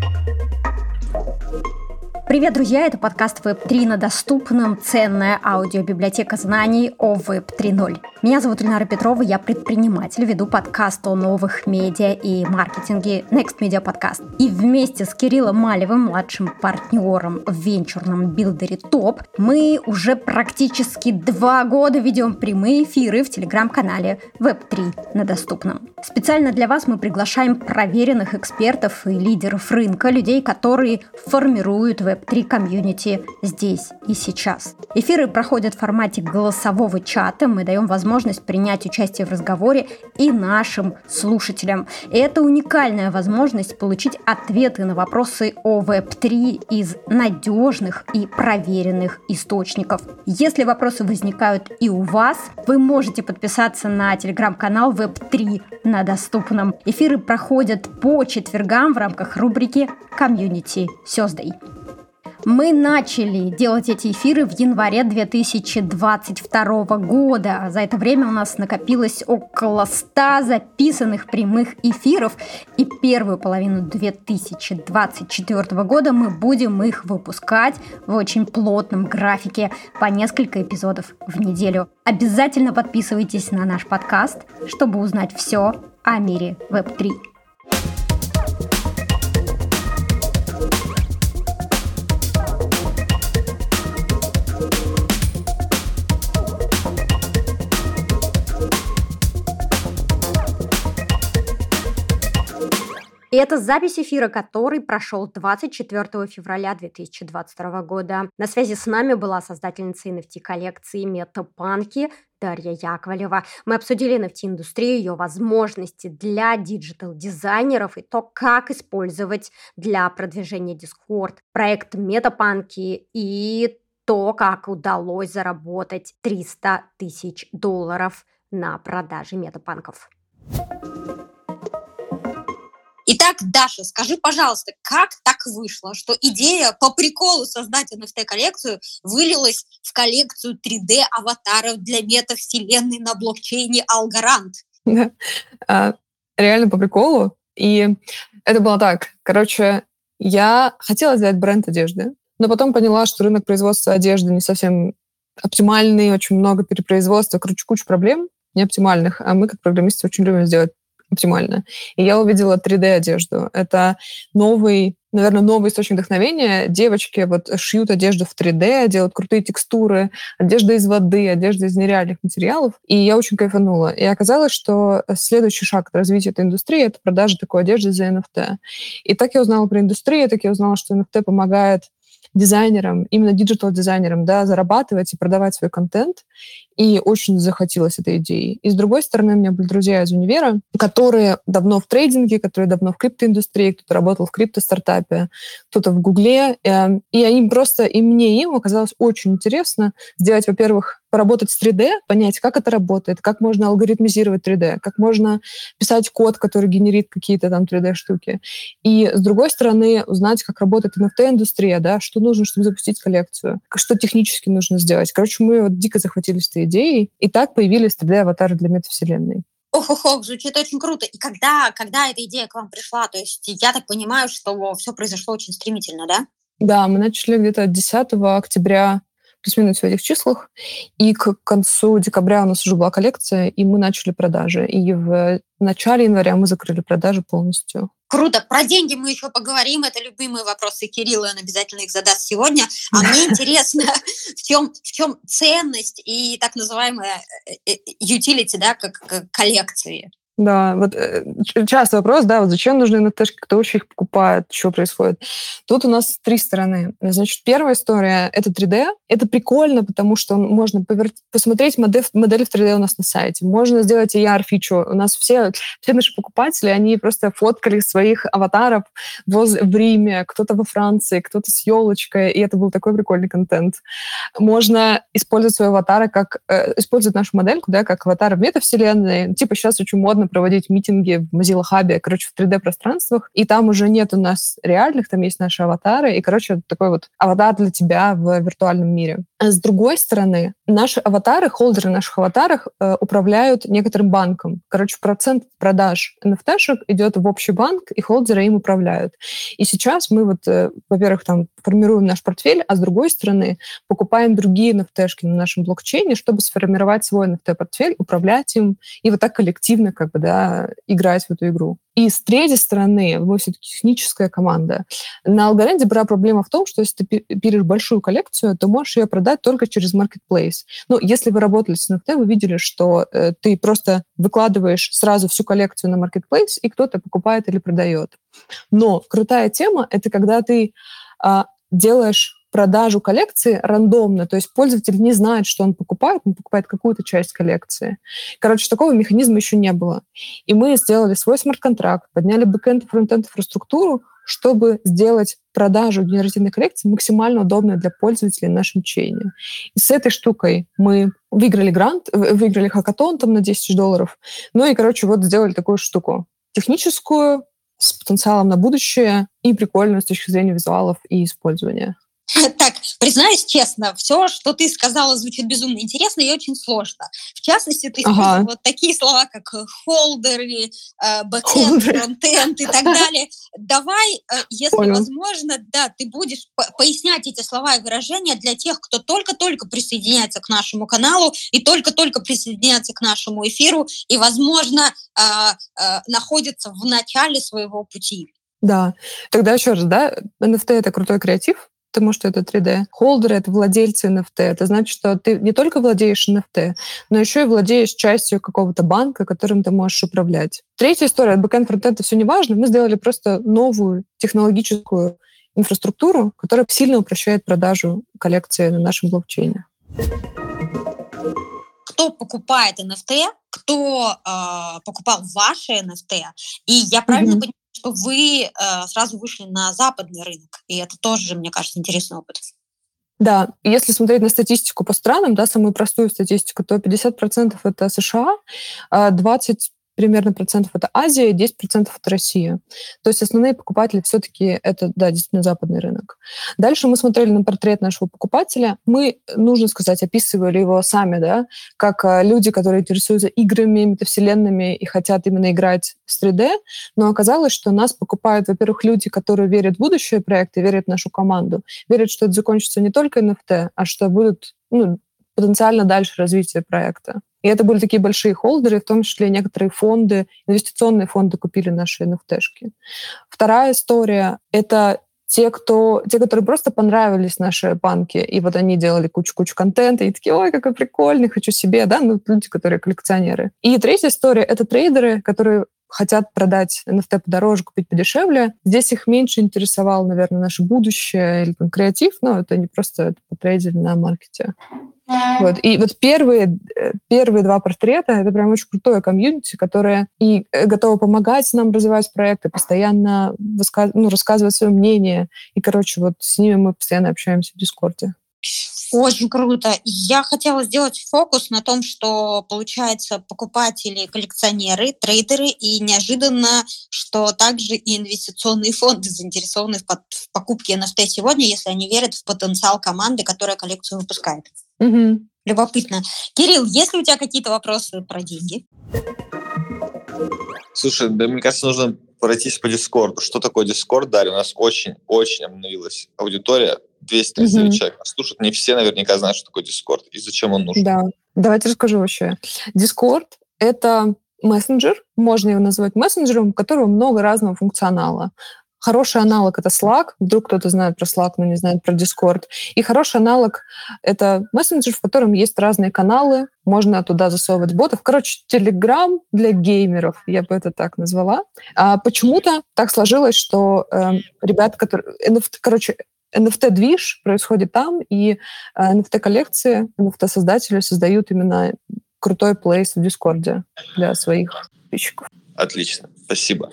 Thank you. Привет, друзья! Это подкаст Web3 на доступном. Ценная аудиобиблиотека знаний о Web 3.0. Меня зовут Ильнара Петрова, я предприниматель, веду подкаст о новых медиа и маркетинге Next Media Podcast. И вместе с Кириллом Малевым, младшим партнером в венчурном билдере ТОП, мы уже практически два года ведем прямые эфиры в телеграм-канале Web3 на доступном. Специально для вас мы приглашаем проверенных экспертов и лидеров рынка, людей, которые формируют Web Web3 комьюнити здесь и сейчас. Эфиры проходят в формате голосового чата. Мы даем возможность принять участие в разговоре и нашим слушателям. И это уникальная возможность получить ответы на вопросы о Web3 из надежных и проверенных источников. Если вопросы возникают и у вас, вы можете подписаться на телеграм-канал Web3 на доступном. Эфиры проходят по четвергам в рамках рубрики «Комьюнити Сёздой». Мы начали делать эти эфиры в январе 2022 года. За это время у нас накопилось около 100 записанных прямых эфиров. И первую половину 2024 года мы будем их выпускать в очень плотном графике по несколько эпизодов в неделю. Обязательно подписывайтесь на наш подкаст, чтобы узнать все о мире Web3. И это запись эфира, который прошел 24 февраля 2022 года. На связи с нами была создательница NFT-коллекции Метапанки Дарья Яковлева. Мы обсудили NFT-индустрию, ее возможности для digital-дизайнеров и то, как использовать для продвижения Discord проект Метапанки и то, как удалось заработать 300 тысяч долларов на продаже метапанков. Итак, Даша, скажи, пожалуйста, как так вышло, что идея по приколу создать NFT-коллекцию вылилась в коллекцию 3D-аватаров для метавселенной на блокчейне Algorand? А, реально по приколу. И это было так. Короче, я хотела сделать бренд одежды, но потом поняла, что рынок производства одежды не совсем оптимальный, очень много перепроизводства, короче, куча проблем неоптимальных, а мы, как программисты, очень любим сделать оптимально. И я увидела 3D-одежду. Это новый, наверное, новый источник вдохновения. Девочки вот шьют одежду в 3D, делают крутые текстуры, одежда из воды, одежда из нереальных материалов. И я очень кайфанула. И оказалось, что следующий шаг развития этой индустрии — это продажа такой одежды за NFT. И так я узнала про индустрию, так я узнала, что NFT помогает дизайнерам, именно digital-дизайнерам, да, зарабатывать и продавать свой контент. И очень загорелась этой идеей. И с другой стороны, у меня были друзья из универа, которые давно в трейдинге, которые давно в криптоиндустрии, кто-то работал в крипто-стартапе, кто-то в Гугле. Эм, и им просто, и мне, и им оказалось очень интересно сделать, во-первых, поработать с 3D, понять, как это работает, как можно алгоритмизировать 3D, как можно писать код, который генерит какие-то там 3D-штуки. И, с другой стороны, узнать, как работает NFT-индустрия, да, что нужно, чтобы запустить коллекцию, что технически нужно сделать. Короче, мы вот дико захватились этой идеей, и так появились 3D-аватары для метавселенной. Ох-ох-ох, звучит очень круто. И когда, когда эта идея к вам пришла? То есть я так понимаю, что все произошло очень стремительно, да? Да, мы начали где-то 10 октября плюс-минус в этих числах. И к концу декабря у нас уже была коллекция, и мы начали продажи. И в начале января мы закрыли продажи полностью. Круто. Про деньги мы еще поговорим. Это любимые вопросы Кирилла, он обязательно их задаст сегодня. А мне интересно, в чем, в чем ценность и так называемая э, э, utility, да, как коллекции. Да, вот э, часто вопрос, да, вот зачем нужны NFT, кто вообще их покупает, что происходит. Тут у нас три стороны. Значит, первая история — это 3D. Это прикольно, потому что можно повер... посмотреть модель, модель в 3D у нас на сайте. Можно сделать AR-фичу. У нас все, все наши покупатели, они просто фоткали своих аватаров воз... в Риме, кто-то во Франции, кто-то с елочкой, и это был такой прикольный контент. Можно использовать своего аватара как... Э, использовать нашу модельку, да, как аватар в метавселенной. Типа сейчас очень модно модно проводить митинги в Mozilla Hub, короче, в 3D-пространствах, и там уже нет у нас реальных, там есть наши аватары, и, короче, такой вот аватар для тебя в виртуальном мире. А с другой стороны, наши аватары, холдеры наших аватаров э, управляют некоторым банком. Короче, процент продаж NFT-шек идет в общий банк, и холдеры им управляют. И сейчас мы вот, э, во-первых, там формируем наш портфель, а с другой стороны покупаем другие NFT-шки на нашем блокчейне, чтобы сформировать свой NFT-портфель, управлять им и вот так коллективно как бы, да, играть в эту игру. И с третьей стороны, мы все-таки техническая команда. На Алгоренде была проблема в том, что если ты пилишь большую коллекцию, то можешь ее продать только через Marketplace. Ну, если вы работали с NFT, вы видели, что э, ты просто выкладываешь сразу всю коллекцию на Marketplace, и кто-то покупает или продает. Но крутая тема — это когда ты э, делаешь продажу коллекции рандомно, то есть пользователь не знает, что он покупает, он покупает какую-то часть коллекции. Короче, такого механизма еще не было. И мы сделали свой смарт-контракт, подняли бэкэнд и фронтенд инфраструктуру, чтобы сделать продажу генеративной коллекции максимально удобной для пользователей в нашем чейне. И с этой штукой мы выиграли грант, выиграли хакатон там на 10 тысяч долларов. Ну и, короче, вот сделали такую штуку. Техническую, с потенциалом на будущее и прикольную с точки зрения визуалов и использования. Так, признаюсь честно, все, что ты сказала, звучит безумно интересно и очень сложно. В частности, ты использовала ага. вот такие слова, как э, холдеры, э, бэкэнд, фронтенд и так далее. Давай, э, если Понял. возможно, да, ты будешь пояснять эти слова и выражения для тех, кто только-только присоединяется к нашему каналу и только-только присоединяется к нашему эфиру и, возможно, находится в начале своего пути. Да. Тогда еще раз, да, NFT — это крутой креатив, потому что это 3D. Холдеры — это владельцы NFT. Это значит, что ты не только владеешь NFT, но еще и владеешь частью какого-то банка, которым ты можешь управлять. Третья история, от бэкэнд фронтенда все не важно. Мы сделали просто новую технологическую инфраструктуру, которая сильно упрощает продажу коллекции на нашем блокчейне. Кто покупает NFT, кто э, покупал ваши NFT, и я правильно mm-hmm. понимаю, вы э, сразу вышли на западный рынок, и это тоже, мне кажется, интересный опыт. Да, если смотреть на статистику по странам, да, самую простую статистику, то 50% это США, 20 примерно процентов это Азия, 10 процентов это Россия. То есть основные покупатели все-таки это, да, действительно западный рынок. Дальше мы смотрели на портрет нашего покупателя. Мы, нужно сказать, описывали его сами, да, как а, люди, которые интересуются играми, метавселенными и хотят именно играть в 3D, но оказалось, что нас покупают, во-первых, люди, которые верят в будущее проекты, верят в нашу команду, верят, что это закончится не только NFT, а что будут ну, потенциально дальше развитие проекта. И это были такие большие холдеры, в том числе некоторые фонды, инвестиционные фонды купили наши NFT-шки. Вторая история — это те, кто, те, которые просто понравились наши банки, и вот они делали кучу-кучу контента, и такие, ой, какой прикольный, хочу себе, да, ну, люди, которые коллекционеры. И третья история — это трейдеры, которые хотят продать NFT подороже, купить подешевле. Здесь их меньше интересовало, наверное, наше будущее или там, креатив, но это не просто это потрейдили на маркете. Вот. И вот первые, э, первые два портрета — это прям очень крутое комьюнити, которое и э, готово помогать нам развивать проекты, постоянно высказ... ну, рассказывать свое мнение. И, короче, вот с ними мы постоянно общаемся в Дискорде. Очень круто. Я хотела сделать фокус на том, что, получается, покупатели, коллекционеры, трейдеры, и неожиданно, что также и инвестиционные фонды заинтересованы в, покупке NFT сегодня, если они верят в потенциал команды, которая коллекцию выпускает. Угу. Любопытно. Кирилл, есть ли у тебя какие-то вопросы про деньги? Слушай, да, мне кажется, нужно пройтись по Дискорду. Что такое Discord, Дарья? У нас очень-очень обновилась аудитория. 230 угу. человек слушают. Не все наверняка знают, что такое Discord и зачем он нужен. Да, давайте расскажу вообще. Discord — это мессенджер, можно его назвать мессенджером, у которого много разного функционала. Хороший аналог — это Slack. Вдруг кто-то знает про Slack, но не знает про Discord. И хороший аналог — это мессенджер, в котором есть разные каналы. Можно туда засовывать ботов. Короче, Telegram для геймеров, я бы это так назвала. А почему-то так сложилось, что э, ребята, которые... NFT, короче, NFT-движ происходит там, и э, NFT-коллекции, NFT-создатели создают именно крутой плейс в Дискорде для своих подписчиков. Отлично, спасибо.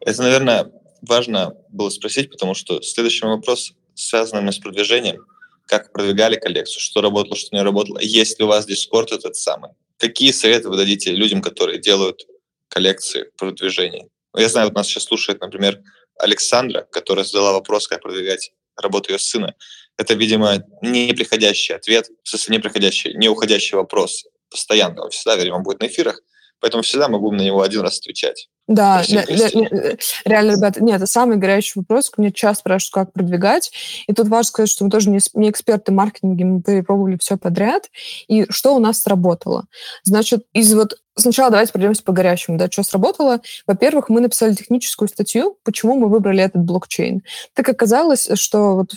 Это, наверное, важно было спросить, потому что следующий вопрос связан с продвижением. Как продвигали коллекцию, что работало, что не работало. Есть ли у вас Discord этот самый? какие советы вы дадите людям, которые делают коллекции продвижения? Я знаю, вот нас сейчас слушает, например, Александра, которая задала вопрос, как продвигать работу ее сына. Это, видимо, не приходящий ответ, в смысле, не приходящий, не уходящий вопрос постоянно. Он всегда, видимо, будет на эфирах, поэтому всегда могу на него один раз отвечать. Да, э, реально, ребята, нет, это самый горячий вопрос. Мне часто спрашивают, как продвигать. И тут важно сказать, что мы тоже не, не эксперты маркетинга, мы перепробовали все подряд. И что у нас сработало? Значит, из вот Сначала давайте пройдемся по горячему, да, что сработало. Во-первых, мы написали техническую статью, почему мы выбрали этот блокчейн. Так оказалось, что вот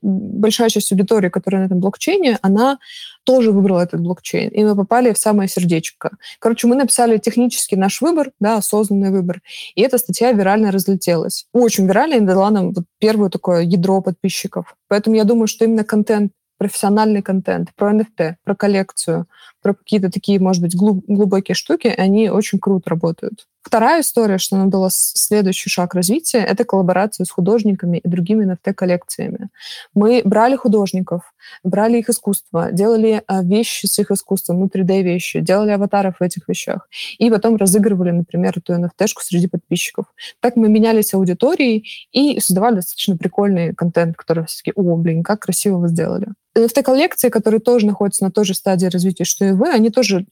большая часть аудитории, которая на этом блокчейне, она тоже выбрала этот блокчейн, и мы попали в самое сердечко. Короче, мы написали технически наш выбор, да, осознанный выбор, и эта статья вирально разлетелась. Очень вирально и дала нам вот первое такое ядро подписчиков. Поэтому я думаю, что именно контент профессиональный контент, про NFT, про коллекцию, про какие-то такие, может быть, глубокие штуки, они очень круто работают. Вторая история, что нам дала следующий шаг развития, это коллаборация с художниками и другими NFT-коллекциями. Мы брали художников, брали их искусство, делали а, вещи с их искусством, ну, 3D-вещи, делали аватаров в этих вещах, и потом разыгрывали, например, эту NFT-шку среди подписчиков. Так мы менялись аудиторией и создавали достаточно прикольный контент, который все таки о, блин, как красиво вы сделали. NFT-коллекции, которые тоже находятся на той же стадии развития, что и вы, они тоже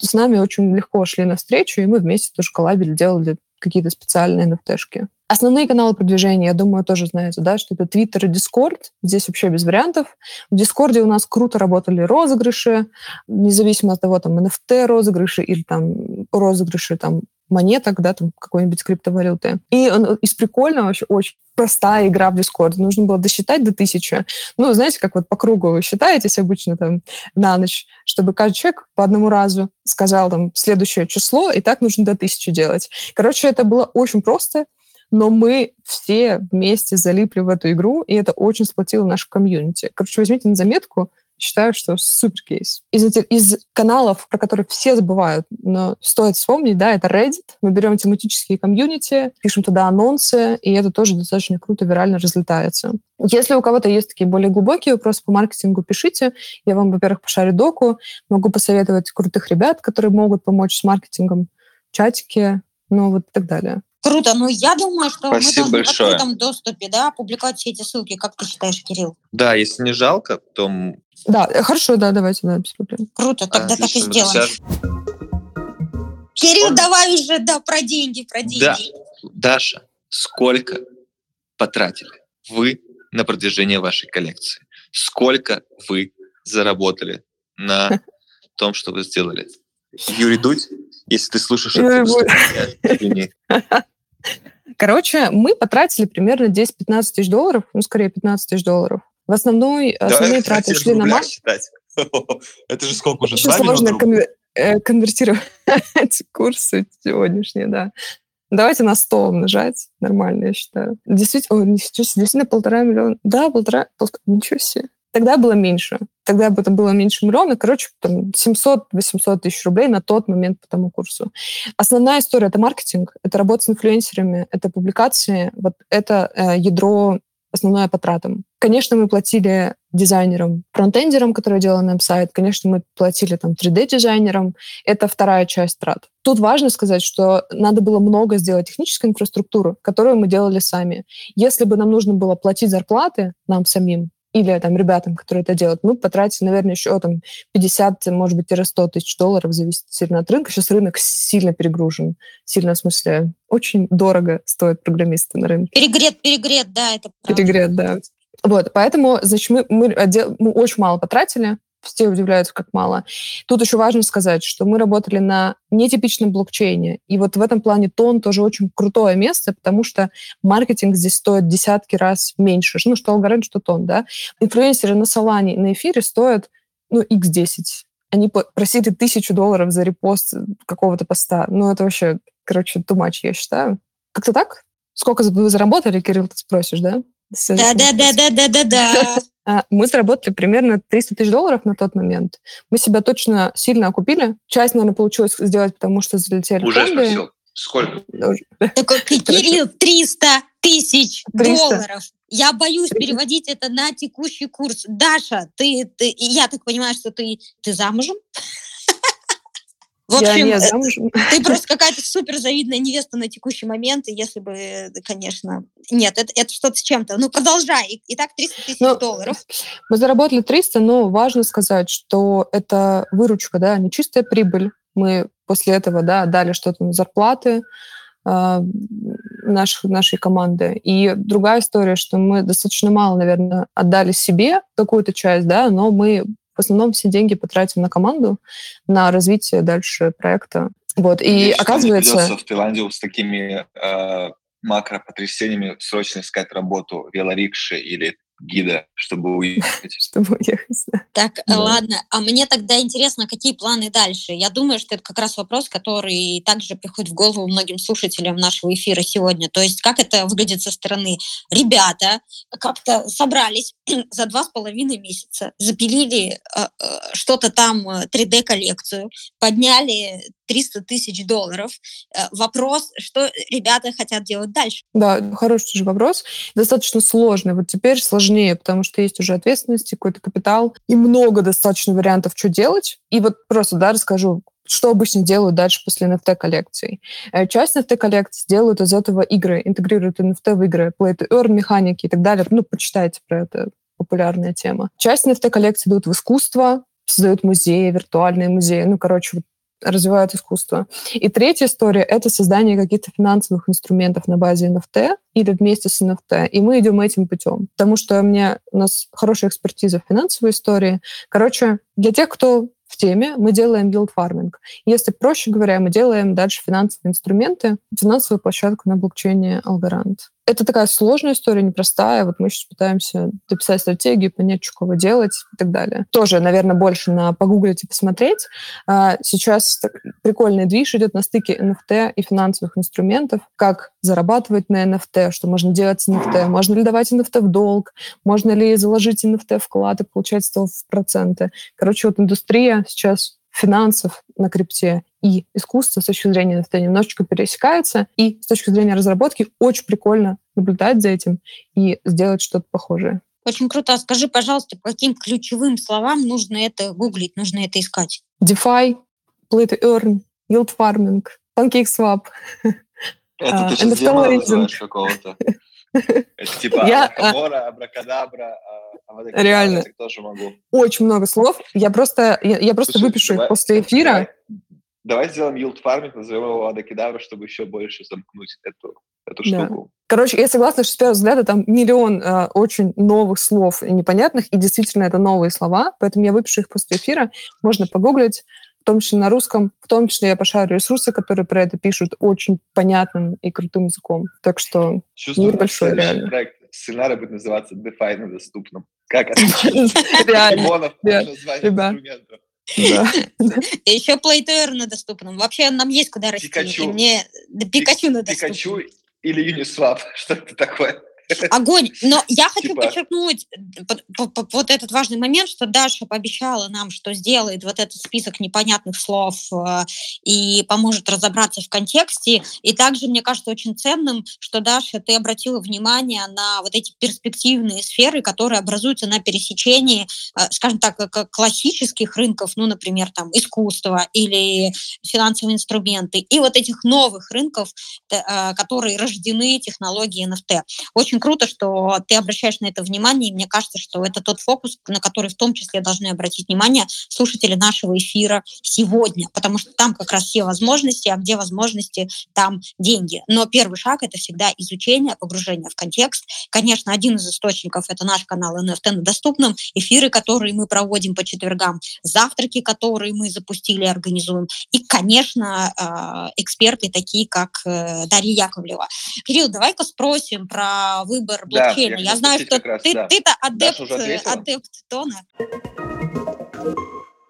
с нами очень легко шли навстречу, и мы вместе тоже коллабили, делали какие-то специальные NFT-шки. Основные каналы продвижения, я думаю, тоже знаете, да, что это Twitter и Discord. Здесь вообще без вариантов. В Discord у нас круто работали розыгрыши, независимо от того, там, NFT розыгрыши или там розыгрыши там монеток, да, там какой-нибудь криптовалюты. И он, из прикольного вообще очень простая игра в Discord. Нужно было досчитать до тысячи. Ну, знаете, как вот по кругу вы считаетесь обычно там на ночь, чтобы каждый человек по одному разу сказал там следующее число, и так нужно до тысячи делать. Короче, это было очень просто, но мы все вместе залипли в эту игру, и это очень сплотило нашу комьюнити. Короче, возьмите на заметку, считаю, что супер кейс. Из, из каналов, про которые все забывают, но стоит вспомнить, да, это Reddit. Мы берем тематические комьюнити, пишем туда анонсы, и это тоже достаточно круто вирально разлетается. Если у кого-то есть такие более глубокие вопросы по маркетингу, пишите. Я вам, во-первых, пошарю доку, могу посоветовать крутых ребят, которые могут помочь с маркетингом, чатики, ну вот и так далее. Круто. Ну, я думаю, что Спасибо мы должны большое. в открытом доступе да, публиковать все эти ссылки. Как ты считаешь, Кирилл? Да, если не жалко, то... Да, э, хорошо, да, давайте, да, без проблем. Круто, тогда так и Отлично, сделаем. Кирилл, давай уже, да, про деньги, про деньги. Да. Даша, сколько потратили вы на продвижение вашей коллекции? Сколько вы заработали на том, что вы сделали? Юрий Дудь, если ты слушаешь это. Короче, мы потратили примерно 10-15 тысяч долларов, ну, скорее 15 тысяч долларов. В основной, основные Давай траты хотим в шли на маркетинг. Это же сколько уже? Очень сложно конвер- э, конвертировать курсы сегодняшние, да. Давайте на 100 умножать. Нормально, я считаю. Действительно, о, ничего себе, действительно полтора миллиона. Да, полтора, пол- ничего себе. Тогда было меньше. Тогда об этом было меньше миллиона. Короче, там 700-800 тысяч рублей на тот момент по тому курсу. Основная история — это маркетинг, это работа с инфлюенсерами, это публикации. Вот это э, ядро основное по тратам. Конечно, мы платили дизайнерам, фронтендерам, которые делали нам сайт. Конечно, мы платили там 3D-дизайнерам. Это вторая часть трат. Тут важно сказать, что надо было много сделать технической инфраструктуры, которую мы делали сами. Если бы нам нужно было платить зарплаты нам самим, или там ребятам, которые это делают, мы потратили, наверное, еще там 50, может быть, 100 тысяч долларов, зависит сильно от рынка. Сейчас рынок сильно перегружен. Сильно, в смысле, очень дорого стоят программисты на рынке. Перегрет, перегрет, да, это правда. Перегрет, да. Вот, поэтому, значит, мы, мы, отдел- мы очень мало потратили, все удивляются, как мало. Тут еще важно сказать, что мы работали на нетипичном блокчейне, и вот в этом плане тон тоже очень крутое место, потому что маркетинг здесь стоит десятки раз меньше, ну, что алгоритм, что тон, да. Инфлюенсеры на Солане, на эфире стоят, ну, x10. Они просили тысячу долларов за репост какого-то поста. Ну, это вообще, короче, much, я считаю. Как-то так? Сколько вы заработали, Кирилл, ты спросишь, да? Да, да, да, да, да, да, да. А, Мы заработали примерно 300 тысяч долларов на тот момент. Мы себя точно сильно окупили. Часть, наверное, получилось сделать, потому что залетели Уже фонды. спросил. Сколько? Только, Кирилл, 300 тысяч 300. долларов. Я боюсь переводить это на текущий курс. Даша, ты, ты, я так понимаю, что ты, ты замужем? В общем, я не э, замужем. ты просто какая-то супер завидная невеста на текущий момент, и если бы, э, конечно... Нет, это, это что-то с чем-то. Ну, продолжай. Итак, 300 тысяч Ну, долларов. Мы заработали 300, но важно сказать, что это выручка, да, не чистая прибыль. Мы после этого, да, дали что-то на зарплаты э, наших, нашей команды. И другая история, что мы достаточно мало, наверное, отдали себе какую-то часть, да, но мы в основном все деньги потратим на команду, на развитие дальше проекта. Вот, и Надеюсь, оказывается... придется в Таиланде с такими э, макропотрясениями срочно искать работу велорикши или гида, чтобы уехать. Чтобы уехать, да. Так, Да. ладно. А мне тогда интересно, какие планы дальше? Я думаю, что это как раз вопрос, который также приходит в голову многим слушателям нашего эфира сегодня. То есть, как это выглядит со стороны? Ребята как-то собрались за два с половиной месяца, запилили э, э, что-то там, э, 3D-коллекцию, подняли 300 тысяч долларов. Э, Вопрос, что ребята хотят делать дальше? Да, хороший же вопрос. Достаточно сложный. Вот теперь сложнее, потому что есть уже ответственность, какой-то капитал и много достаточно вариантов, что делать. И вот просто, да, расскажу, что обычно делают дальше после NFT-коллекций. Э, Часть NFT-коллекций делают из этого игры, интегрируют NFT в игры, play to earn, механики и так далее. Ну, почитайте про это, популярная тема. Часть NFT-коллекций идут в искусство, создают музеи, виртуальные музеи. Ну, короче, вот развивают искусство. И третья история — это создание каких-то финансовых инструментов на базе NFT или вместе с NFT. И мы идем этим путем. Потому что у меня у нас хорошая экспертиза в финансовой истории. Короче, для тех, кто в теме, мы делаем yield farming. Если проще говоря, мы делаем дальше финансовые инструменты, финансовую площадку на блокчейне Algorand. Это такая сложная история, непростая. Вот мы сейчас пытаемся дописать стратегию, понять, что кого делать и так далее. Тоже, наверное, больше на погуглить и посмотреть. А, Сейчас прикольный движ идет на стыке NFT и финансовых инструментов, как зарабатывать на NFT, что можно делать с NFT, можно ли давать NFT в долг, можно ли заложить NFT в вклад и получать с этого проценты. Короче, вот индустрия сейчас финансов на крипте и искусства с точки зрения NFT немножечко пересекаются, и с точки зрения разработки очень прикольно наблюдать за этим и сделать что-то похожее. Очень круто. А скажи, пожалуйста, по каким ключевым словам нужно это гуглить, нужно это искать? DeFi, Play to Earn, Yield Farming, PancakeSwap. Это А, ты сейчас демона Legend. называешь какого-то. Это типа Я, Абракадабра, Абракадабра, а, Реально. тоже могу. Очень много слов. Я просто, я, я просто Слушай, выпишу давай- их после эфира. Давай, давай сделаем yield farming, назовем его Авадокедавра, чтобы еще больше замкнуть эту, эту Да. штуку. Короче, я согласна, что с первого взгляда там миллион э, очень новых слов и непонятных, и действительно это новые слова, поэтому я выпишу их после эфира. Можно погуглить, том числе на русском, в том числе я пошарю ресурсы, которые про это пишут очень понятным и крутым языком. Так что Чувствую, Мир большой, реально. проект сценарий будет называться DeFi на доступном. Как реально, инструмента? да. И еще Play to на доступном. Вообще нам есть куда расти. Пикачу. Мне да, Пикачу на доступном. Пикачу или Uniswap? Что это такое? Огонь. Но я хочу Типа- подчеркнуть э, вот этот важный момент, что Даша пообещала нам, что сделает вот этот список непонятных слов э, и поможет разобраться в контексте. И также, мне кажется, очень ценным, что, Даша, ты обратила внимание на вот эти перспективные сферы, которые образуются на пересечении, э, скажем так, классических рынков, ну, например, там, искусство или финансовые инструменты, и вот этих новых рынков, которые рождены технологией NFT. Очень круто, что ты обращаешь на это внимание, и мне кажется, что это тот фокус, на который в том числе должны обратить внимание слушатели нашего эфира сегодня, потому что там как раз все возможности, а где возможности, там деньги. Но первый шаг — это всегда изучение, погружение в контекст. Конечно, один из источников — это наш канал NFT на доступном, эфиры, которые мы проводим по четвергам, завтраки, которые мы запустили и организуем, и, конечно, э, эксперты такие, как э, Дарья Яковлева. Кирилл, давай-ка спросим про выбор Да, блокчейна. я я, хотел знаю, что раз, ты, да. ты-то адепт, э, адепт тона.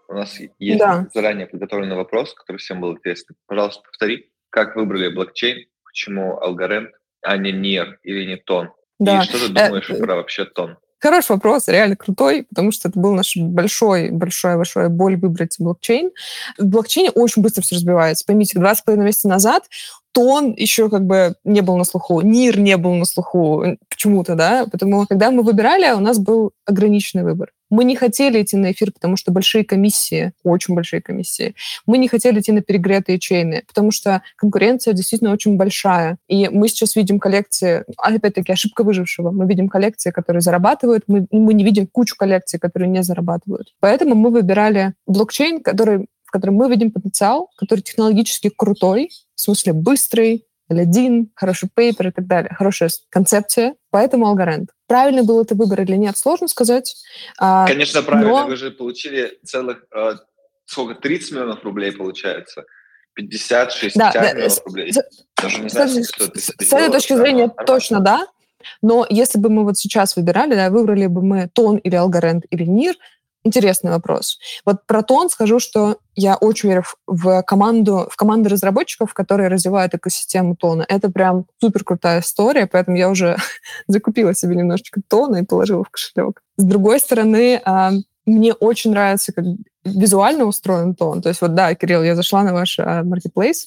У нас есть Да. заранее подготовленный вопрос, который всем был интересен. Пожалуйста, повтори, как выбрали блокчейн, почему алгоритм, а не НИР или не ТОН? Да. И что ты думаешь э, про вообще ТОН? Хороший вопрос, реально крутой, потому что это был наш большой, большая, большая боль выбрать блокчейн. В блокчейне очень быстро все разбивается. Поймите, два с половиной месяца назад тон еще как бы не был на слуху, НИР не был на слуху почему-то, да, потому когда мы выбирали, у нас был ограниченный выбор. Мы не хотели идти на эфир, потому что большие комиссии, очень большие комиссии. Мы не хотели идти на перегретые чейны, потому что конкуренция действительно очень большая. И мы сейчас видим коллекции, опять-таки, ошибка выжившего. Мы видим коллекции, которые зарабатывают, мы, мы не видим кучу коллекций, которые не зарабатывают. Поэтому мы выбирали блокчейн, который в котором мы видим потенциал, который технологически крутой, в смысле быстрый, L1, хороший пейпер и так далее, хорошая концепция, поэтому Algorand. Правильный был это выбор или нет, сложно сказать. А, Конечно, правильно. Но... Вы же получили целых, э, сколько, 30 миллионов рублей получается? 50, 60 да, миллионов да, рублей. С, Даже не знаю, с, с, с этой точки зрения нормально. точно да, но если бы мы вот сейчас выбирали, да, выбрали бы мы Тон или Algorand или НИР, Интересный вопрос. Вот про тон скажу, что я очень верю в команду, в команду разработчиков, которые развивают экосистему тона. Это прям супер крутая история, поэтому я уже закупила себе немножечко тона и положила в кошелек. С другой стороны, а, мне очень нравится, как визуально устроен тон. То есть вот да, Кирилл, я зашла на ваш а, marketplace,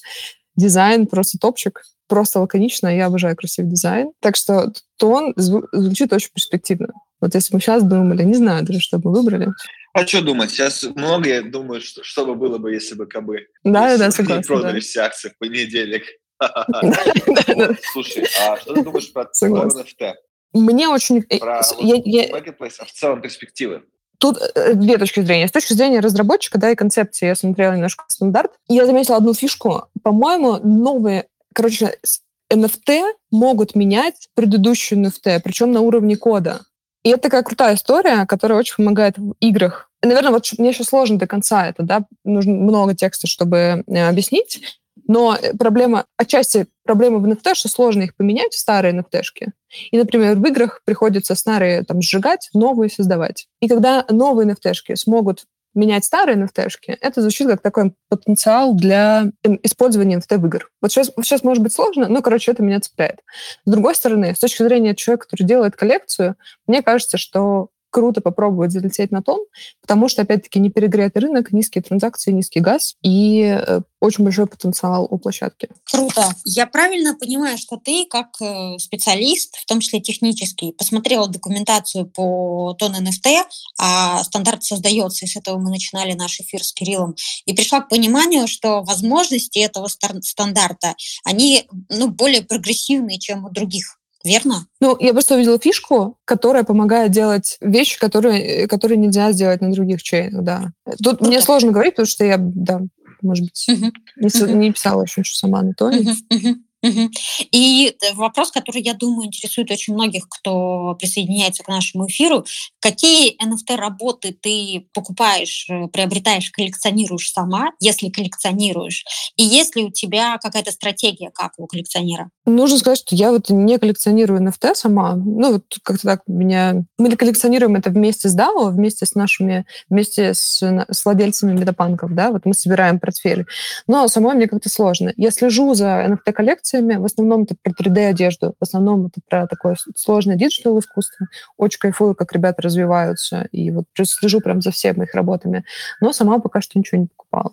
дизайн просто топчик, просто лаконично, я обожаю красивый дизайн. Так что тон звучит очень перспективно. Вот если мы сейчас думали, не знаю даже, что бы выбрали. А что думать? Сейчас многие думают, что, что бы было бы, если бы кобы да, да, согласна, продали да. все акции в понедельник. Слушай, а что ты думаешь про NFT? Мне очень... Э, про Marketplace, а в целом перспективы? Тут э, две точки зрения. С точки зрения разработчика, да, и концепции, я смотрела немножко стандарт, я заметила одну фишку. По-моему, новые, короче, NFT могут менять предыдущую NFT, причем на уровне кода. И это такая крутая история, которая очень помогает в играх. Наверное, вот мне еще сложно до конца это, да, нужно много текста, чтобы э, объяснить, но э, проблема, отчасти проблема в NFT, что сложно их поменять в старые nft -шки. И, например, в играх приходится старые там сжигать, новые создавать. И когда новые nft смогут менять старые nft это звучит как такой потенциал для использования NFT в игр. Вот сейчас, сейчас может быть сложно, но, короче, это меня цепляет. С другой стороны, с точки зрения человека, который делает коллекцию, мне кажется, что круто попробовать залететь на тон, потому что, опять-таки, не перегретый рынок, низкие транзакции, низкий газ и э, очень большой потенциал у площадки. Круто. Я правильно понимаю, что ты, как э, специалист, в том числе технический, посмотрела документацию по тон NFT, а стандарт создается, и с этого мы начинали наш эфир с Кириллом, и пришла к пониманию, что возможности этого стандарта, они ну, более прогрессивные, чем у других верно? Ну, я просто увидела фишку, которая помогает делать вещи, которые, которые нельзя сделать на других чейнах, да. Тут ну, мне сложно говорить, потому что я, да, может быть, не, не писала еще ничего сама на тоне. Uh-huh. И вопрос, который, я думаю, интересует очень многих, кто присоединяется к нашему эфиру. Какие NFT-работы ты покупаешь, э, приобретаешь, коллекционируешь сама, если коллекционируешь? И есть ли у тебя какая-то стратегия, как у коллекционера? Нужно сказать, что я вот не коллекционирую NFT сама. Ну, вот как-то так меня... Мы коллекционируем это вместе с DAO, вместе с нашими... Вместе с, с владельцами метапанков, да, вот мы собираем портфель. Но самой мне как-то сложно. Я слежу за NFT-коллекцией, коллекциями. В основном это про 3D-одежду, в основном это про такое сложное digital искусство. Очень кайфую, как ребята развиваются, и вот слежу прям за всеми их работами. Но сама пока что ничего не покупала.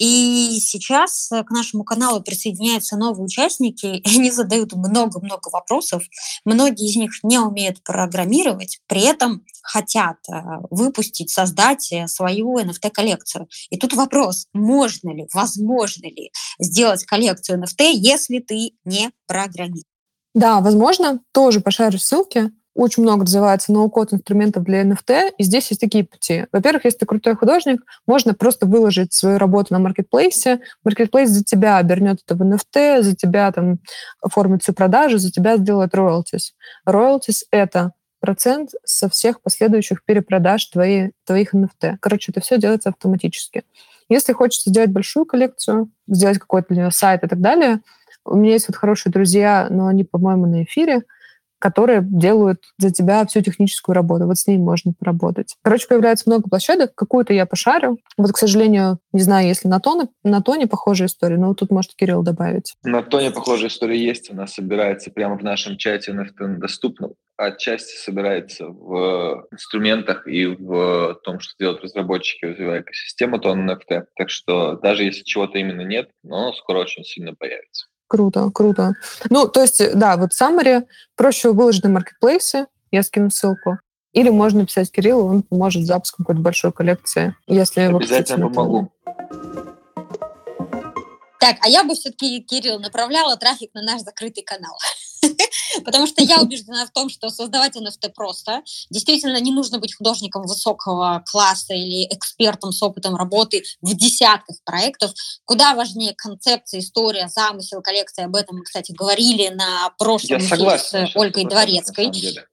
И сейчас э, к нашему каналу присоединяются новые участники, и они задают много-много вопросов. Многие из них не умеют программировать, при этом хотят э, выпустить, создать э, свою NFT-коллекцию. И тут вопрос, можно ли, возможно ли сделать коллекцию NFT, если ты не программист? Да, возможно, тоже пошарю ссылки очень много развивается ноу-код инструментов для NFT, и здесь есть такие пути. Во-первых, если ты крутой художник, можно просто выложить свою работу на маркетплейсе, маркетплейс за тебя обернет это в NFT, за тебя там оформит всю продажу, за тебя сделает royalties. Royalties — это процент со всех последующих перепродаж твои, твоих NFT. Короче, это все делается автоматически. Если хочется сделать большую коллекцию, сделать какой-то сайт и так далее, у меня есть вот хорошие друзья, но они, по-моему, на эфире — которые делают за тебя всю техническую работу. Вот с ними можно поработать. Короче, появляется много площадок. Какую-то я пошарю. Вот, к сожалению, не знаю, если на тоне, на тоне похожая история, но тут может Кирилл добавить. На тоне похожая история есть. Она собирается прямо в нашем чате NFT доступном. Отчасти собирается в инструментах и в том, что делают разработчики, развивая экосистему тон NFT. Так что даже если чего-то именно нет, но скоро очень сильно появится. Круто, круто. Ну, то есть, да, вот summary проще выложить на маркетплейсе, я скину ссылку. Или можно писать Кириллу, он поможет с запуском какой-то большой коллекции, если Обязательно помогу. Так, а я бы все-таки, Кирилл, направляла трафик на наш закрытый канал. Потому что я убеждена в том, что создавать NFT просто. Действительно, не нужно быть художником высокого класса или экспертом с опытом работы в десятках проектов. Куда важнее концепция, история, замысел, коллекция. Об этом мы, кстати, говорили на прошлом эфире с Ольгой Дворецкой.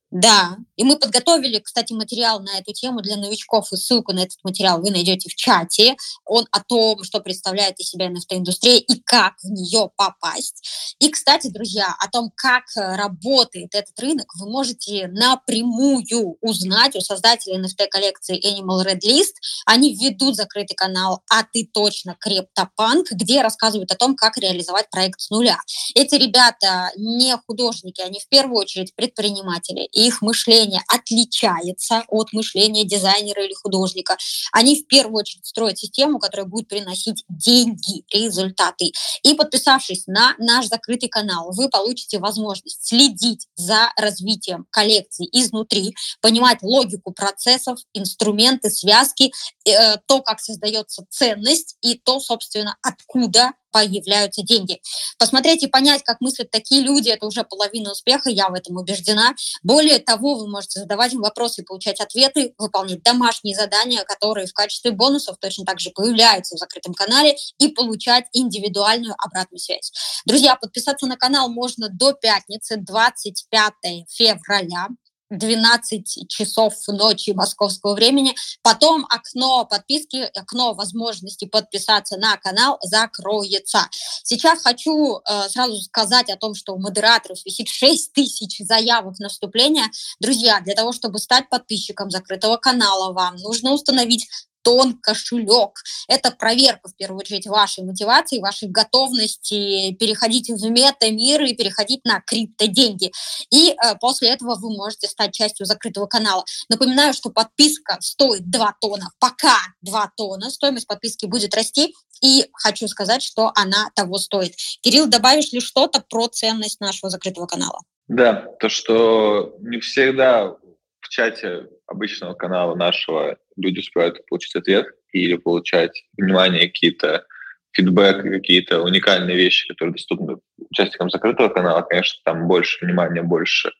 Да, и мы подготовили, кстати, материал на эту тему для новичков, и ссылку на этот материал вы найдете в чате. Он о том, что представляет из себя NFT-индустрия и как в нее попасть. И, кстати, друзья, о том, как работает этот рынок, вы можете напрямую узнать у создателей NFT-коллекции Animal Red List. Они ведут закрытый канал «А ты точно Крептопанк», где рассказывают о том, как реализовать проект с нуля. Эти ребята не художники, они в первую очередь предприниматели их мышление отличается от мышления дизайнера или художника. Они в первую очередь строят систему, которая будет приносить деньги, результаты. И подписавшись на наш закрытый канал, вы получите возможность следить за развитием коллекции изнутри, понимать логику процессов, инструменты, связки, э, то, как создается ценность и то, собственно, откуда появляются деньги. Посмотреть и понять, как мыслят такие люди, это уже половина успеха, я в этом убеждена. Более того, вы можете задавать им вопросы получать ответы, выполнять домашние задания, которые в качестве бонусов точно так же появляются в закрытом канале, и получать индивидуальную обратную связь. Друзья, подписаться на канал можно до пятницы, 25 февраля. 12 часов ночи московского времени. Потом окно подписки, окно возможности подписаться на канал закроется. Сейчас хочу э, сразу сказать о том, что у модераторов висит 6 тысяч заявок на вступление. Друзья, для того, чтобы стать подписчиком закрытого канала, вам нужно установить тон кошелек. Это проверка, в первую очередь, вашей мотивации, вашей готовности переходить в мета-мир и переходить на криптоденьги. И э, после этого вы можете стать частью закрытого канала. Напоминаю, что подписка стоит 2 тона, пока 2 тона. Стоимость подписки будет расти. И хочу сказать, что она того стоит. Кирилл, добавишь ли что-то про ценность нашего закрытого канала? Да, то, что не всегда в чате обычного канала нашего люди успевают получить ответ или получать внимание, какие-то фидбэк, какие-то уникальные вещи, которые доступны участникам закрытого канала, конечно, там больше внимания, больше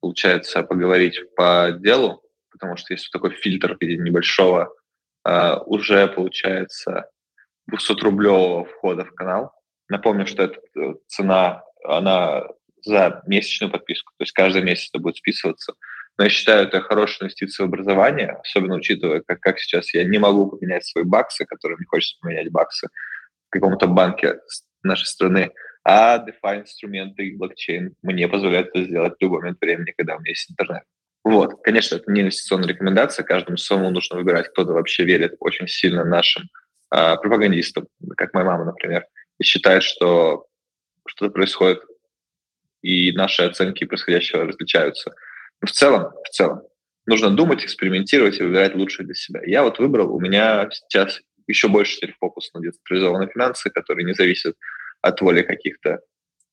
получается поговорить по делу, потому что есть такой фильтр в виде небольшого, uh, уже получается 200-рублевого входа в канал. Напомню, что эта э, цена, она за месячную подписку, то есть каждый месяц это будет списываться. Но я считаю, это хорошая инвестиция в образование, особенно учитывая, как, как сейчас я не могу поменять свои баксы, которые мне хочется поменять баксы в каком-то банке нашей страны, а DeFi инструменты и блокчейн мне позволяют это сделать в любой момент времени, когда у меня есть интернет. Вот, конечно, это не инвестиционная рекомендация, каждому самому нужно выбирать, кто-то вообще верит очень сильно нашим э, пропагандистам, как моя мама, например, и считает, что что-то происходит, и наши оценки происходящего различаются – в целом, в целом, нужно думать, экспериментировать и выбирать лучшее для себя. Я вот выбрал, у меня сейчас еще больше теперь фокус на децентрализованные финансы, которые не зависят от воли каких-то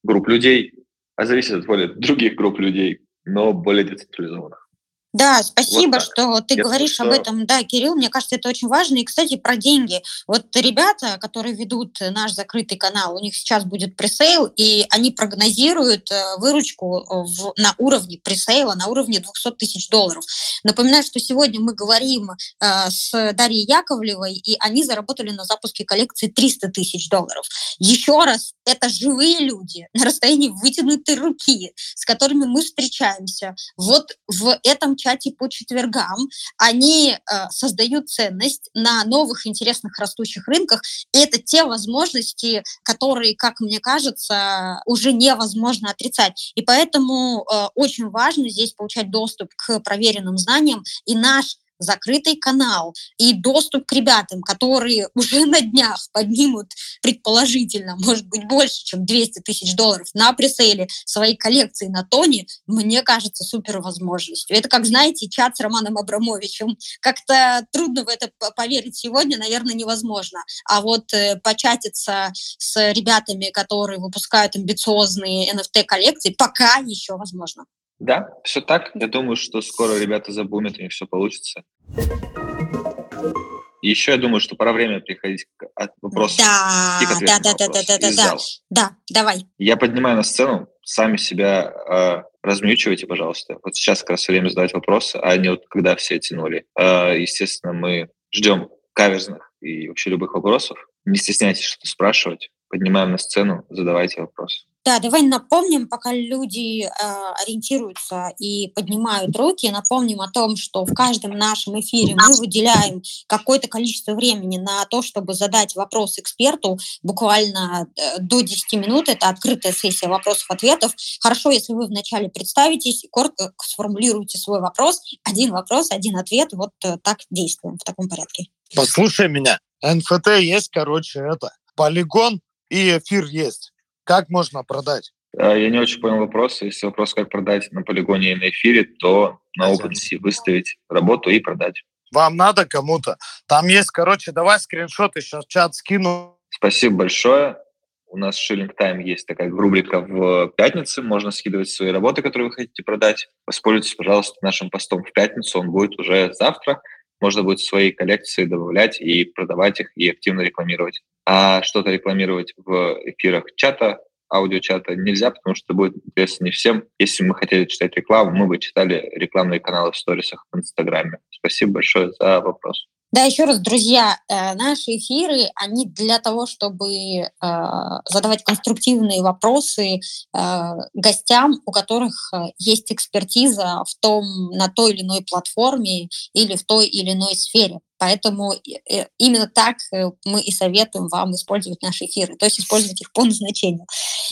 групп людей, а зависят от воли других групп людей, но более децентрализованных. Да, спасибо, вот что ты Если говоришь что... об этом. Да, Кирилл, мне кажется, это очень важно. И, кстати, про деньги. Вот ребята, которые ведут наш закрытый канал, у них сейчас будет пресейл, и они прогнозируют э, выручку э, в, на уровне пресейла, на уровне 200 тысяч долларов. Напоминаю, что сегодня мы говорим э, с Дарьей Яковлевой, и они заработали на запуске коллекции 300 тысяч долларов. Еще раз, это живые люди на расстоянии вытянутой руки, с которыми мы встречаемся. Вот в этом чате по четвергам. Они э, создают ценность на новых интересных растущих рынках. И это те возможности, которые, как мне кажется, уже невозможно отрицать. И поэтому э, очень важно здесь получать доступ к проверенным знаниям. И наш закрытый канал и доступ к ребятам, которые уже на днях поднимут, предположительно, может быть, больше, чем 200 тысяч долларов на пресейле своей коллекции на Тони, мне кажется супер возможностью. Это, как знаете, чат с Романом Абрамовичем. Как-то трудно в это поверить сегодня, наверное, невозможно. А вот э, початиться с ребятами, которые выпускают амбициозные NFT-коллекции, пока еще возможно. Да, все так. Я думаю, что скоро ребята забумят, у них все получится. еще я думаю, что пора время переходить к вопросам. Да, да, да, да, да, да, да, да, да, давай. Я поднимаю на сцену, сами себя э, размьючивайте, пожалуйста. Вот сейчас как раз время задавать вопросы, а не вот когда все тянули. Э, естественно, мы ждем каверзных и вообще любых вопросов. Не стесняйтесь что-то спрашивать. Поднимаем на сцену, задавайте вопросы. Да, давай напомним, пока люди э, ориентируются и поднимают руки, напомним о том, что в каждом нашем эфире мы выделяем какое-то количество времени на то, чтобы задать вопрос эксперту, буквально э, до 10 минут. Это открытая сессия вопросов-ответов. Хорошо, если вы вначале представитесь, коротко сформулируете свой вопрос. Один вопрос, один ответ. Вот э, так действуем в таком порядке. Послушай меня. НФТ есть, короче, это полигон и эфир есть. Как можно продать? А, я не очень понял вопрос. Если вопрос, как продать на полигоне и на эфире, то на OpenSea выставить работу и продать. Вам надо кому-то? Там есть, короче, давай скриншоты сейчас в чат скину. Спасибо большое. У нас Шиллинг Тайм есть такая рубрика в пятницу. Можно скидывать свои работы, которые вы хотите продать. Воспользуйтесь, пожалуйста, нашим постом в пятницу. Он будет уже завтра. Можно будет свои коллекции добавлять и продавать их, и активно рекламировать а что-то рекламировать в эфирах чата, аудиочата нельзя, потому что будет интересно не всем. Если мы хотели читать рекламу, мы бы читали рекламные каналы в сторисах в Инстаграме. Спасибо большое за вопрос. Да, еще раз, друзья, э, наши эфиры, они для того, чтобы э, задавать конструктивные вопросы э, гостям, у которых есть экспертиза в том, на той или иной платформе или в той или иной сфере. Поэтому э, именно так э, мы и советуем вам использовать наши эфиры, то есть использовать их по назначению.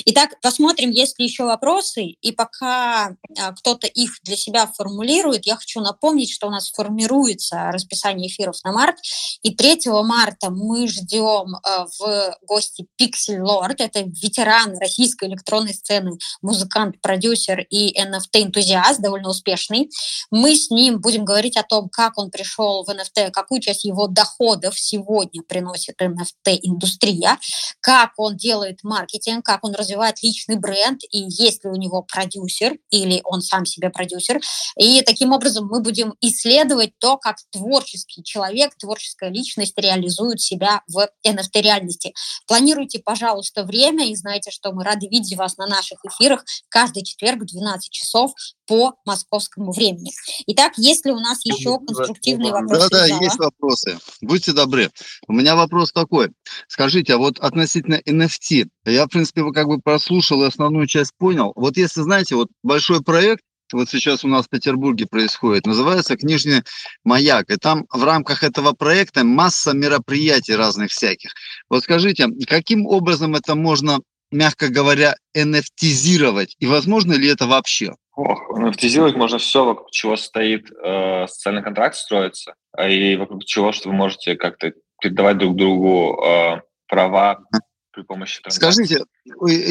Итак, посмотрим, есть ли еще вопросы. И пока а, кто-то их для себя формулирует, я хочу напомнить, что у нас формируется расписание эфиров на март. И 3 марта мы ждем э, в гости Pixel Lord. Это ветеран российской электронной сцены, музыкант, продюсер и NFT-энтузиаст, довольно успешный. Мы с ним будем говорить о том, как он пришел в NFT, какую часть его доходов сегодня приносит NFT-индустрия, как он делает маркетинг, как он развивает личный бренд, и есть ли у него продюсер, или он сам себе продюсер. И таким образом мы будем исследовать то, как творческий человек, творческая личность реализует себя в NFT-реальности. Планируйте, пожалуйста, время, и знайте, что мы рады видеть вас на наших эфирах каждый четверг в 12 часов по московскому времени. Итак, есть ли у нас еще конструктивные вопросы? Да, да, есть вопросы. Будьте добры. У меня вопрос такой. Скажите, а вот относительно NFT, я, в принципе, как бы прослушал и основную часть понял. Вот если, знаете, вот большой проект, вот сейчас у нас в Петербурге происходит, называется «Книжный маяк». И там в рамках этого проекта масса мероприятий разных всяких. Вот скажите, каким образом это можно, мягко говоря, nft И возможно ли это вообще? Ох, монетизировать можно все, вокруг чего стоит э, социальный контракт строится, а и вокруг чего, что вы можете как-то передавать друг другу э, права при помощи транзакций. Скажите,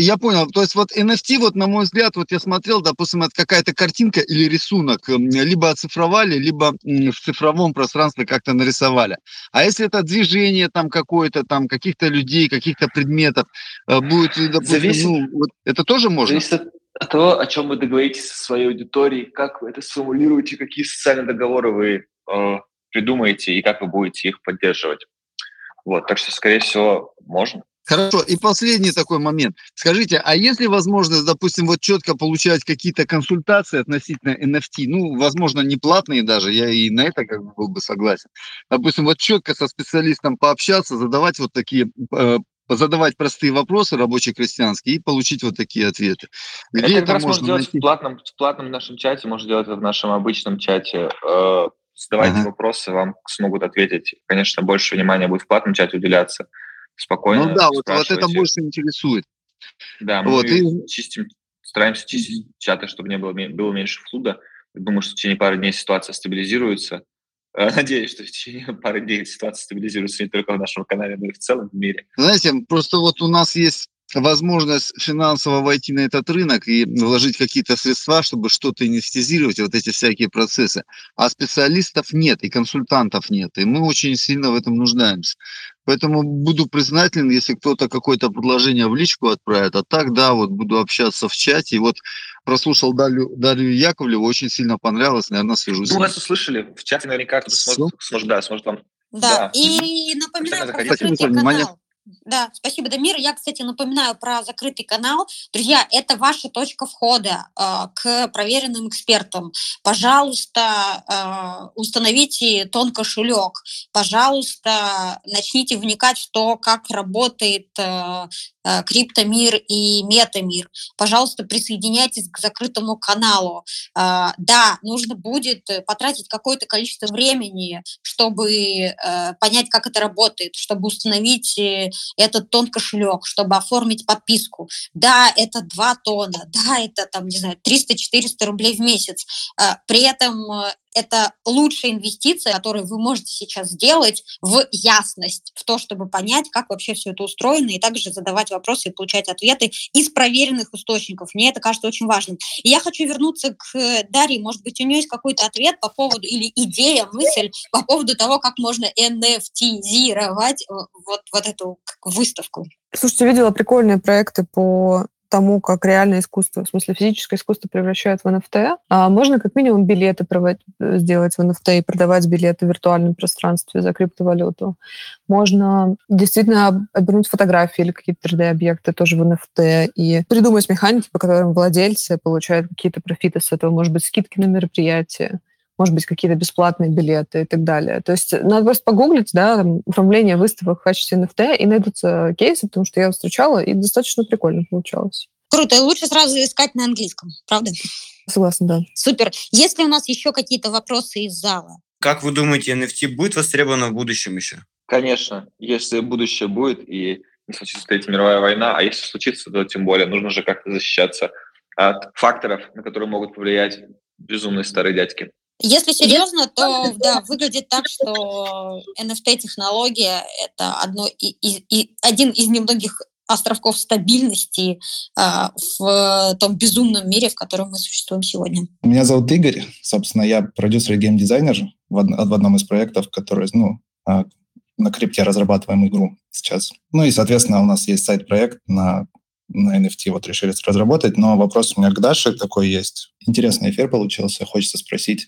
я понял, то есть вот NFT, вот на мой взгляд, вот я смотрел, допустим, это какая-то картинка или рисунок, эм, либо оцифровали, либо в цифровом пространстве как-то нарисовали. А если это движение там какое-то, там каких-то людей, каких-то предметов, э, будет, допустим, Зависит... ну, вот это тоже можно? Зависит от того, о чем вы договоритесь со своей аудиторией, как вы это сформулируете, какие социальные договоры вы э, придумаете и как вы будете их поддерживать. Вот, так что, скорее всего, можно. Хорошо. И последний такой момент. Скажите, а есть ли возможность, допустим, вот четко получать какие-то консультации относительно NFT? Ну, возможно, не платные даже, я и на это как бы был бы согласен. Допустим, вот четко со специалистом пообщаться, задавать вот такие э, задавать простые вопросы рабочие-крестьянские и получить вот такие ответы. Где это, это как раз можно делать найти? в платном, в платном нашем чате, можно делать это в нашем обычном чате. Э, задавайте ага. вопросы, вам смогут ответить. Конечно, больше внимания будет в платном чате уделяться. Спокойно Ну да, вот, вот это больше интересует. Да, мы вот, и... чистим, стараемся чистить чаты, чтобы не было, было меньше флуда. Думаю, что в течение пары дней ситуация стабилизируется. Э, надеюсь, что в течение пары дней ситуация стабилизируется не только в нашем канале, но и в целом в мире. Знаете, просто вот у нас есть возможность финансово войти на этот рынок и вложить какие-то средства, чтобы что-то инвестизировать, вот эти всякие процессы. А специалистов нет, и консультантов нет. И мы очень сильно в этом нуждаемся. Поэтому буду признателен, если кто-то какое-то предложение в личку отправит. А так, да, вот буду общаться в чате. И вот прослушал Дарью, Дарью Яковлеву, очень сильно понравилось, наверное, свяжусь. Ну, вас услышали, в чате наверняка кто-то сможет, сможет, да, сможет вам... Да, и напоминаю про канал. Да, спасибо, Дамир. Я, кстати, напоминаю про закрытый канал. Друзья, это ваша точка входа э, к проверенным экспертам. Пожалуйста, э, установите тон кошелек. Пожалуйста, начните вникать в то, как работает э, Э, криптомир и метамир. Пожалуйста, присоединяйтесь к закрытому каналу. Э, да, нужно будет э, потратить какое-то количество времени, чтобы понять, как это работает, чтобы установить этот тон кошелек, чтобы оформить подписку. Да, это 2 тона, да, это там, не знаю, 300-400 рублей в месяц. При этом это лучшая инвестиция, которую вы можете сейчас сделать в ясность, в то, чтобы понять, как вообще все это устроено, и также задавать вопросы и получать ответы из проверенных источников. Мне это кажется очень важным. И я хочу вернуться к Дарье. Может быть, у нее есть какой-то ответ по поводу, или идея, мысль по поводу того, как можно NFT-зировать э, вот, вот эту выставку. Слушайте, видела прикольные проекты по тому, как реальное искусство, в смысле физическое искусство превращают в NFT, а можно как минимум билеты проводить, э, сделать в NFT и продавать билеты в виртуальном пространстве за криптовалюту. Можно действительно обернуть фотографии или какие-то 3D-объекты тоже в NFT и придумать механики, по которым владельцы получают какие-то профиты с этого, может быть, скидки на мероприятия может быть, какие-то бесплатные билеты и так далее. То есть надо просто погуглить, да, там, управление выставок в качестве NFT, и найдутся кейсы, потому что я встречала, и достаточно прикольно получалось. Круто, и лучше сразу искать на английском, правда? Согласна, да. Супер. Есть ли у нас еще какие-то вопросы из зала? Как вы думаете, NFT будет востребовано в будущем еще? Конечно, если будущее будет, и не случится Третья мировая война, а если случится, то тем более нужно же как-то защищаться от факторов, на которые могут повлиять безумные старые дядьки. Если серьезно, то да, выглядит так, что NFT-технология – это одно и, и, и один из немногих островков стабильности э, в том безумном мире, в котором мы существуем сегодня. Меня зовут Игорь. Собственно, я продюсер и геймдизайнер в, од- в одном из проектов, который, ну, э, на крипте разрабатываем игру сейчас. Ну и, соответственно, у нас есть сайт-проект на, на NFT, вот решили разработать. Но вопрос у меня к Даше такой есть. Интересный эфир получился. Хочется спросить,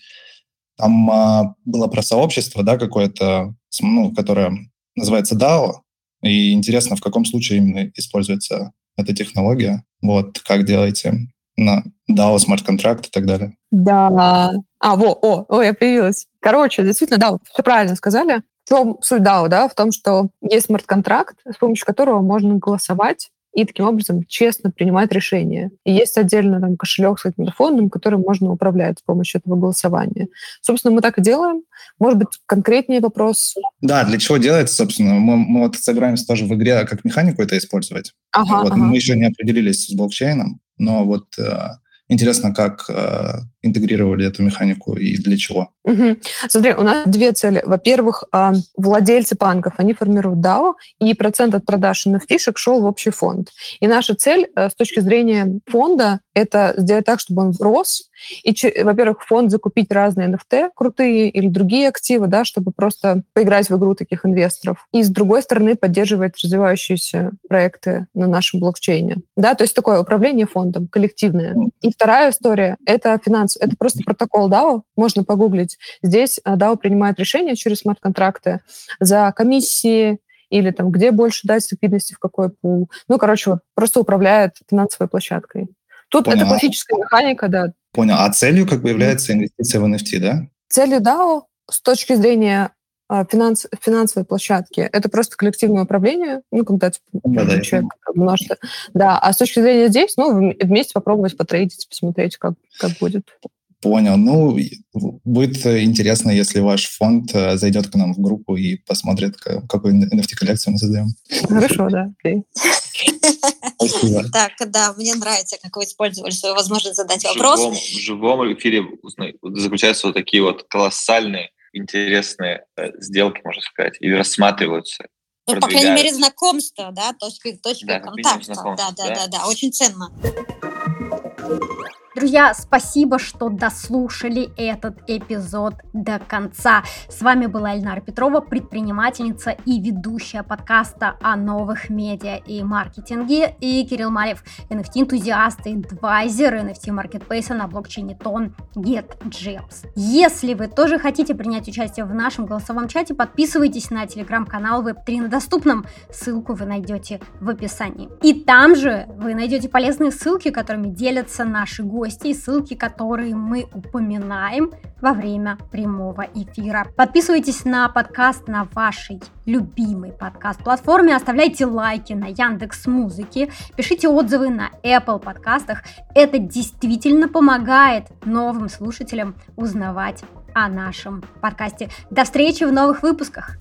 там а, было про сообщество, да, какое-то, ну, которое называется DAO, и интересно, в каком случае именно используется эта технология. Вот, как делаете на DAO, смарт-контракт и так далее. Да. А, во, о, о, я появилась. Короче, действительно, да, все правильно сказали. В чем суть DAO, да? В том, что есть смарт-контракт, с помощью которого можно голосовать и таким образом честно принимать решения. И есть отдельно там кошелек с каким-то фондом, которым можно управлять с помощью этого голосования. Собственно, мы так и делаем. Может быть, конкретнее вопрос? Да, для чего делается, собственно? Мы, мы вот собираемся тоже в игре как механику это использовать. Ага, вот, ага. Мы еще не определились с блокчейном, но вот э, Интересно, как э, интегрировали эту механику и для чего? Угу. Смотри, у нас две цели. Во-первых, э, владельцы банков, они формируют DAO, и процент от продаж nft шел в общий фонд. И наша цель э, с точки зрения фонда – это сделать так, чтобы он рос. И, во-первых, фонд закупить разные NFT крутые или другие активы, да, чтобы просто поиграть в игру таких инвесторов. И, с другой стороны, поддерживать развивающиеся проекты на нашем блокчейне. Да, то есть такое управление фондом, коллективное. И вторая история — это финанс. Это просто протокол DAO, можно погуглить. Здесь э, DAO принимает решения через смарт-контракты за комиссии, или там, где больше дать ликвидности, в какой пул. Ну, короче, вот просто управляет финансовой площадкой. Тут Понял. это классическая механика, да. Понял. А целью как бы является инвестиция в NFT, да? Целью DAO с точки зрения финанс, финансовой площадки это просто коллективное управление, ну, когда типа, да, да, человек множество. Да, а с точки зрения здесь, ну, вместе попробовать потрейдить, посмотреть, как, как будет. Понял. Ну, будет интересно, если ваш фонд э, зайдет к нам в группу и посмотрит, какую NFT-коллекцию мы создаем. Хорошо, да. Спасибо. Так, да, мне нравится, как вы использовали свою возможность задать вопрос. В живом эфире заключаются вот такие вот колоссальные, интересные э, сделки, можно сказать, и рассматриваются. Ну, по крайней мере, знакомство, да, точка, точка да, контакта. Да, да, да, да, да, очень ценно. Друзья, спасибо, что дослушали этот эпизод до конца. С вами была Эльнара Петрова, предпринимательница и ведущая подкаста о новых медиа и маркетинге, и Кирилл Малев, NFT-энтузиаст и адвайзер NFT-маркетплейса на блокчейне Тон GetGems. Если вы тоже хотите принять участие в нашем голосовом чате, подписывайтесь на телеграм-канал Web3 на доступном. Ссылку вы найдете в описании. И там же вы найдете полезные ссылки, которыми делятся наши гости гости ссылки, которые мы упоминаем во время прямого эфира. Подписывайтесь на подкаст на вашей любимой подкаст-платформе, оставляйте лайки на Яндекс Музыке, пишите отзывы на Apple подкастах. Это действительно помогает новым слушателям узнавать о нашем подкасте. До встречи в новых выпусках!